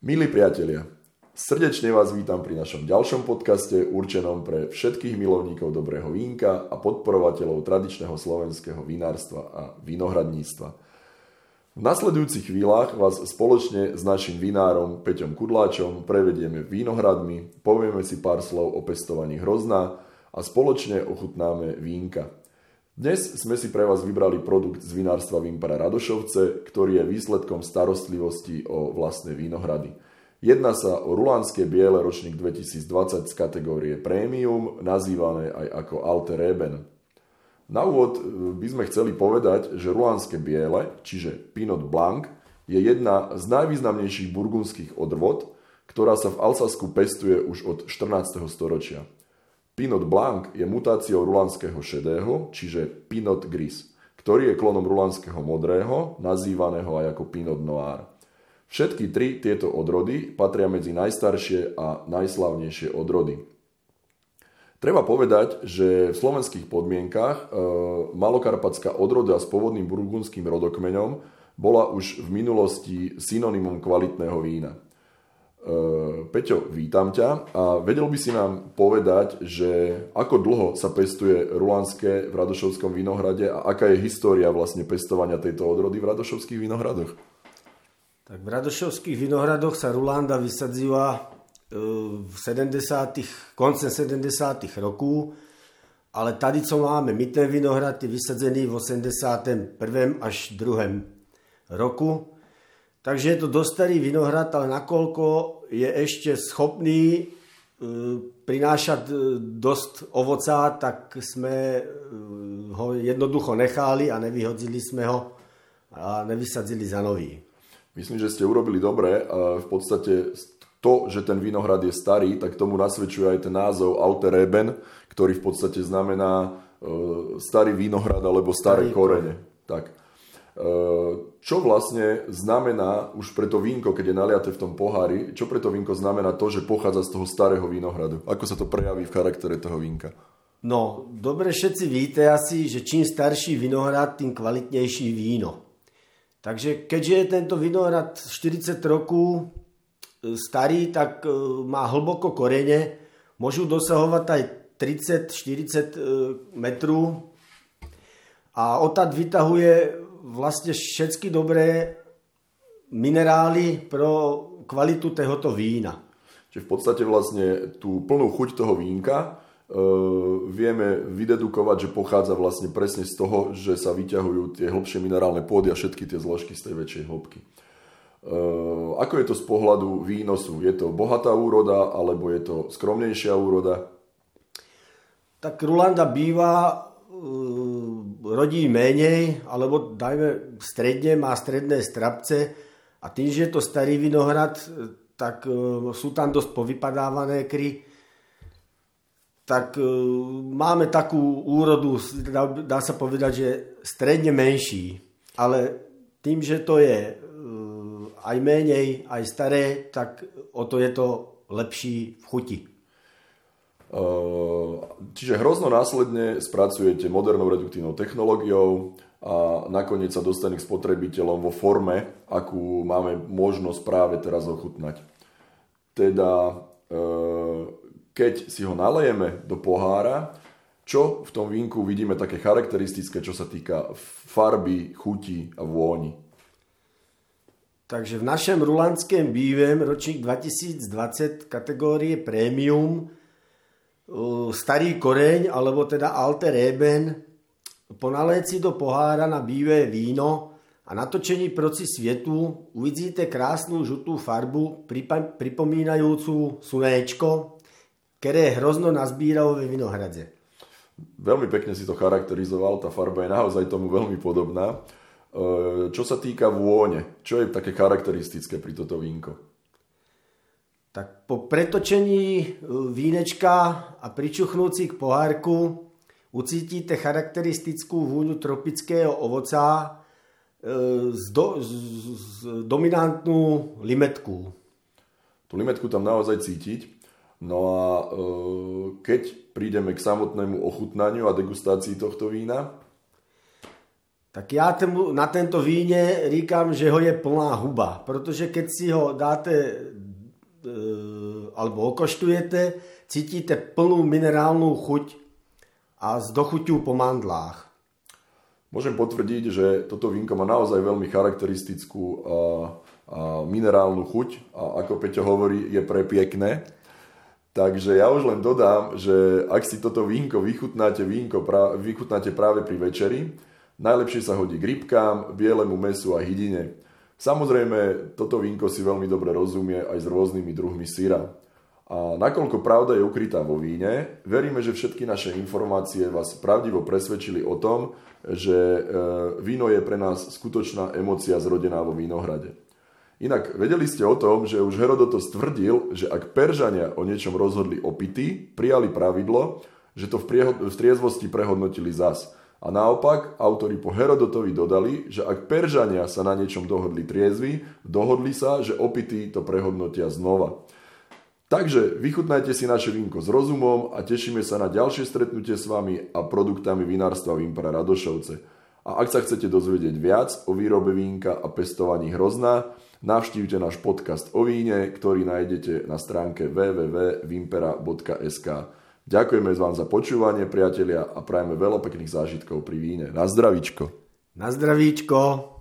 Milí priatelia, srdečne vás vítam pri našom ďalšom podcaste určenom pre všetkých milovníkov dobrého vínka a podporovateľov tradičného slovenského vinárstva a vinohradníctva. V nasledujúcich chvíľach vás spoločne s našim vinárom Peťom Kudláčom prevedieme vínohradmi, povieme si pár slov o pestovaní hrozná a spoločne ochutnáme vínka. Dnes sme si pre vás vybrali produkt z vinárstva Vimpara Radošovce, ktorý je výsledkom starostlivosti o vlastné vínohrady. Jedná sa o rulánske biele ročník 2020 z kategórie Premium, nazývané aj ako Alter Reben. Na úvod e, by sme chceli povedať, že rulánske biele, čiže Pinot Blanc, je jedna z najvýznamnejších burgundských odrod, ktorá sa v Alsasku pestuje už od 14. storočia. Pinot Blanc je mutáciou rulanského šedého, čiže Pinot Gris, ktorý je klonom rulanského modrého, nazývaného aj ako Pinot Noir. Všetky tri tieto odrody patria medzi najstaršie a najslavnejšie odrody. Treba povedať, že v slovenských podmienkach e, malokarpatská odroda s pôvodným burgundským rodokmeňom bola už v minulosti synonymom kvalitného vína. Eh, Peťo, vítam ťa a vedel by si nám povedať, že ako dlho sa pestuje rulanské v Radošovskom vinohrade a aká je história vlastne pestovania tejto odrody v Radošovských vinohradoch? Tak v Radošovských vinohradoch sa rulanda vysadzila eh, v 70. konce 70. rokov, ale tady, co máme my ten vinohrad, je vysadzený v 81. až 2. roku Takže je to dosť starý vinohrad, ale nakoľko je ešte schopný e, prinášať e, dosť ovoca, tak sme e, ho jednoducho nechali a nevyhodzili sme ho a nevysadzili za nový. Myslím, že ste urobili dobre. V podstate to, že ten vinohrad je starý, tak tomu nasvedčuje aj ten názov Alter Reben, ktorý v podstate znamená starý vinohrad alebo staré starý korene. Tak. Čo vlastne znamená už pre to vínko, keď je naliaté v tom pohári, čo pre to vínko znamená to, že pochádza z toho starého vínohradu? Ako sa to prejaví v charaktere toho vínka? No, dobre všetci víte asi, že čím starší vinohrad, tým kvalitnejší víno. Takže keďže je tento vinohrad 40 rokov e, starý, tak e, má hlboko korene, môžu dosahovať aj 30-40 e, metrov a odtad vytahuje vlastne všetky dobré minerály pro kvalitu tohoto vína. Čiže v podstate vlastne tú plnú chuť toho vínka e, vieme vydedukovať, že pochádza vlastne presne z toho, že sa vyťahujú tie hlbšie minerálne pôdy a všetky tie zložky z tej väčšej hĺbky. E, ako je to z pohľadu výnosu? Je to bohatá úroda alebo je to skromnejšia úroda? Tak Rulanda býva rodí menej, alebo dajme stredne, má stredné strapce. A tým, že je to starý vinohrad, tak e, sú tam dosť povypadávané kry, tak máme takú úrodu, dá, dá sa povedať, že stredne menší, ale tým, že to je aj menej, aj staré, tak o to je to lepší v chuti. Ehm, čiže hrozno následne spracujete modernou reduktívnou technológiou a nakoniec sa dostane k spotrebiteľom vo forme, akú máme možnosť práve teraz ochutnať. Teda ehm, keď si ho nalejeme do pohára, čo v tom vínku vidíme také charakteristické, čo sa týka farby, chuti a vôni. Takže v našem rulandském bívem ročník 2020 kategórie Premium starý koreň, alebo teda alter eben, po naléci do pohára na bívé víno a natočení proci svietu uvidíte krásnu žutú farbu pripomínajúcu slunéčko, ktoré hrozno nazbíralo ve vinohradze. Veľmi pekne si to charakterizoval, tá farba je naozaj tomu veľmi podobná. Čo sa týka vône, čo je také charakteristické pri toto vínko? Tak po pretočení e, vínečka a pričuchnúci k pohárku ucítite charakteristickú vôňu tropického ovoca e, z, do, z, z dominantnú limetku. Tu limetku tam naozaj cítiť. No a e, keď prídeme k samotnému ochutnaniu a degustácii tohto vína? Tak já temu, na tento víně říkám, že ho je plná huba, protože keď si ho dáte alebo okoštujete, cítíte plnú minerálnu chuť a s dochuťou po mandlách. Môžem potvrdiť, že toto vínko má naozaj veľmi charakteristickú a, a minerálnu chuť a ako Peťo hovorí, je prepiekné. Takže ja už len dodám, že ak si toto vínko vychutnáte, vínko pra, vychutnáte práve pri večeri, najlepšie sa hodí k rybkám, bielemu mesu a hydine. Samozrejme, toto vínko si veľmi dobre rozumie aj s rôznymi druhmi syra. A nakoľko pravda je ukrytá vo víne, veríme, že všetky naše informácie vás pravdivo presvedčili o tom, že e, víno je pre nás skutočná emocia zrodená vo vínohrade. Inak vedeli ste o tom, že už Herodotos tvrdil, že ak Peržania o niečom rozhodli opity, prijali pravidlo, že to v, prieho- v triezvosti prehodnotili zas. A naopak, autori po Herodotovi dodali, že ak Peržania sa na niečom dohodli triezvy, dohodli sa, že opity to prehodnotia znova. Takže vychutnajte si naše vínko s rozumom a tešíme sa na ďalšie stretnutie s vami a produktami vinárstva Vimpera Radošovce. A ak sa chcete dozvedieť viac o výrobe vínka a pestovaní hrozná, Navštívte náš podcast o víne, ktorý nájdete na stránke www.vimpera.sk. Ďakujeme vám za počúvanie, priatelia, a prajeme veľa pekných zážitkov pri víne. Na zdravíčko. Na zdravíčko.